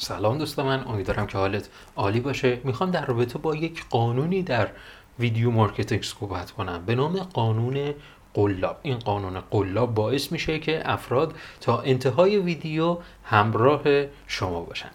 سلام دوست من امیدوارم که حالت عالی باشه. می‌خوام در رابطه با یک قانونی در ویدیو marketing صحبت کنم. به نام قانون قلاب. این قانون قلاب باعث میشه که افراد تا انتهای ویدیو همراه شما باشن.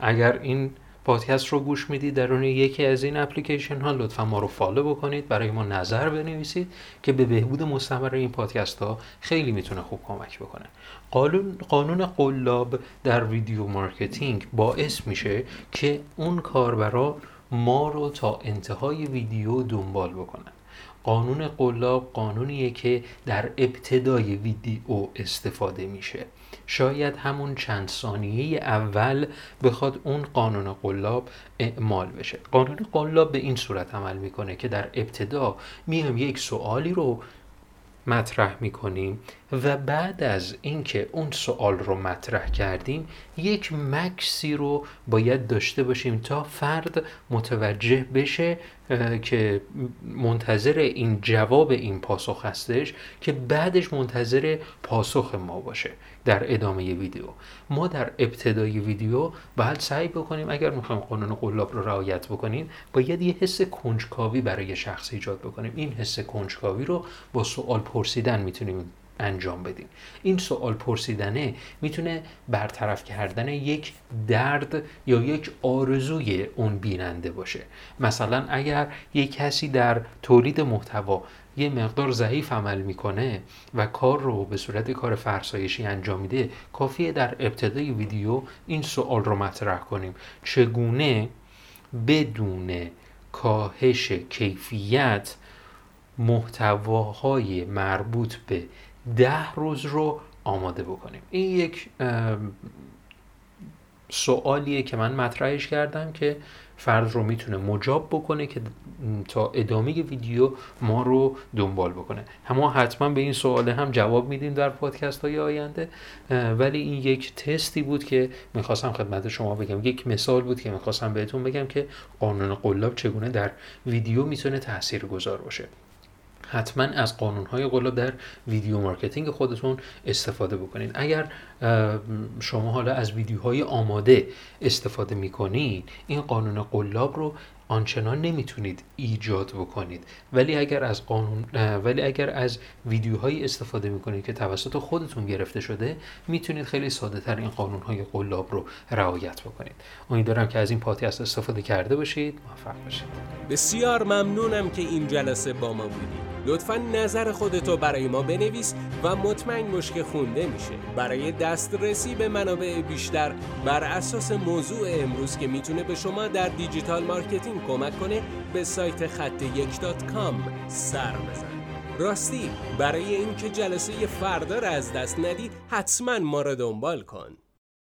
اگر این پادکست رو گوش می‌دید درون یکی از این اپلیکیشن ها. لطفا ما رو follow بکنید. برای ما نظر بنویسید که به بهبود مستمر این پادکست ها خیلی می‌تونه خوب کمک بکنه. قانون قانون قلاب در ویدیو marketing باعث میشه که اون کاربرا ما رو تا انتهای ویدیو دنبال بکنن. قانون قلاب قانونیه که در ابتدای ویدیو استفاده میشه. شاید همون چند ثانیه اول بخواد اون قانون قلاب اعمال بشه. قانون قلاب به این صورت عمل می‌کنه که در ابتدا میام یک سوالی رو مطرح می‌کنیم. و بعد از اینکه اون سوال رو مطرح کردیم یک مکسی رو باید داشته باشیم تا فرد متوجه بشه که منتظر این جواب این پاسخ هستش که بعدش منتظر پاسخ ما باشه در ادامه ویدیو. ما در ابتدای ویدیو باید سعی بکنیم اگر می‌خوایم قانون قلاب رو رعایت بکنیم باید یه حس کنجکاوی برای شخص ایجاد بکنیم. این حس کنجکاوی رو با سوال پرسیدن می‌تونیم انجام بدیم این سوال پرسیدنه می‌تونه برطرف کردن یک درد یا یک آرزوی اون بیننده باشه. مثلا اگر یک کسی در تولید محتوا یه مقدار ضعیف عمل می‌کنه و کار رو به صورت کار فرسایشی انجام میده کافیه در ابتدای ویدیو این سوال رو مطرح کنیم. چگونه بدون کاهش کیفیت محتواهای مربوط به ده روز رو آماده بکنیم. این یک سوالیه که من مطرحش کردم که فرد رو می‌تونه مجاب بکنه که تا ادامه ویدیو ما رو دنبال بکنه. اما حتما به این سوال هم جواب میدیم در پادکست های آینده ولی این یک تستی بود که می‌خواستم خدمت شما بگم. یک مثال بود که می‌خواستم بهتون بگم که قانون قلاب چگونه در ویدیو می‌تونه تاثیر گذار باشه. حتما از قانونهای قلاب در ویدیو marketing خودتون استفاده بکنید اگر شما حالا از ویدیوهای آماده استفاده می‌کنید این قانون قلاب رو آنچنان نمی‌تونید ایجاد بکنید. ولی اگر از قانون ولی اگر از ویدیوهایی استفاده می‌کنید که توسط خودتون گرفته شده می‌تونید خیلی ساده تر این قانون های قلاب رو رعایت بکنید. امیدوارم که از این پادکست استفاده کرده باشید. موفق باشید. بسیار ممنونم که این جلسه با ما بودید. لطفا نظر خودتو برای ما بنویس و مطمئن باش که خونده میشه. برای دسترسی به منابع بیشتر بر اساس موضوع امروز که می‌تونه به شما در digital marketing کمک کنه به سایت خط یک dot com سر بزن. راستی برای اینکه جلسه فردا را از دست ندی حتما ما را دنبال کن.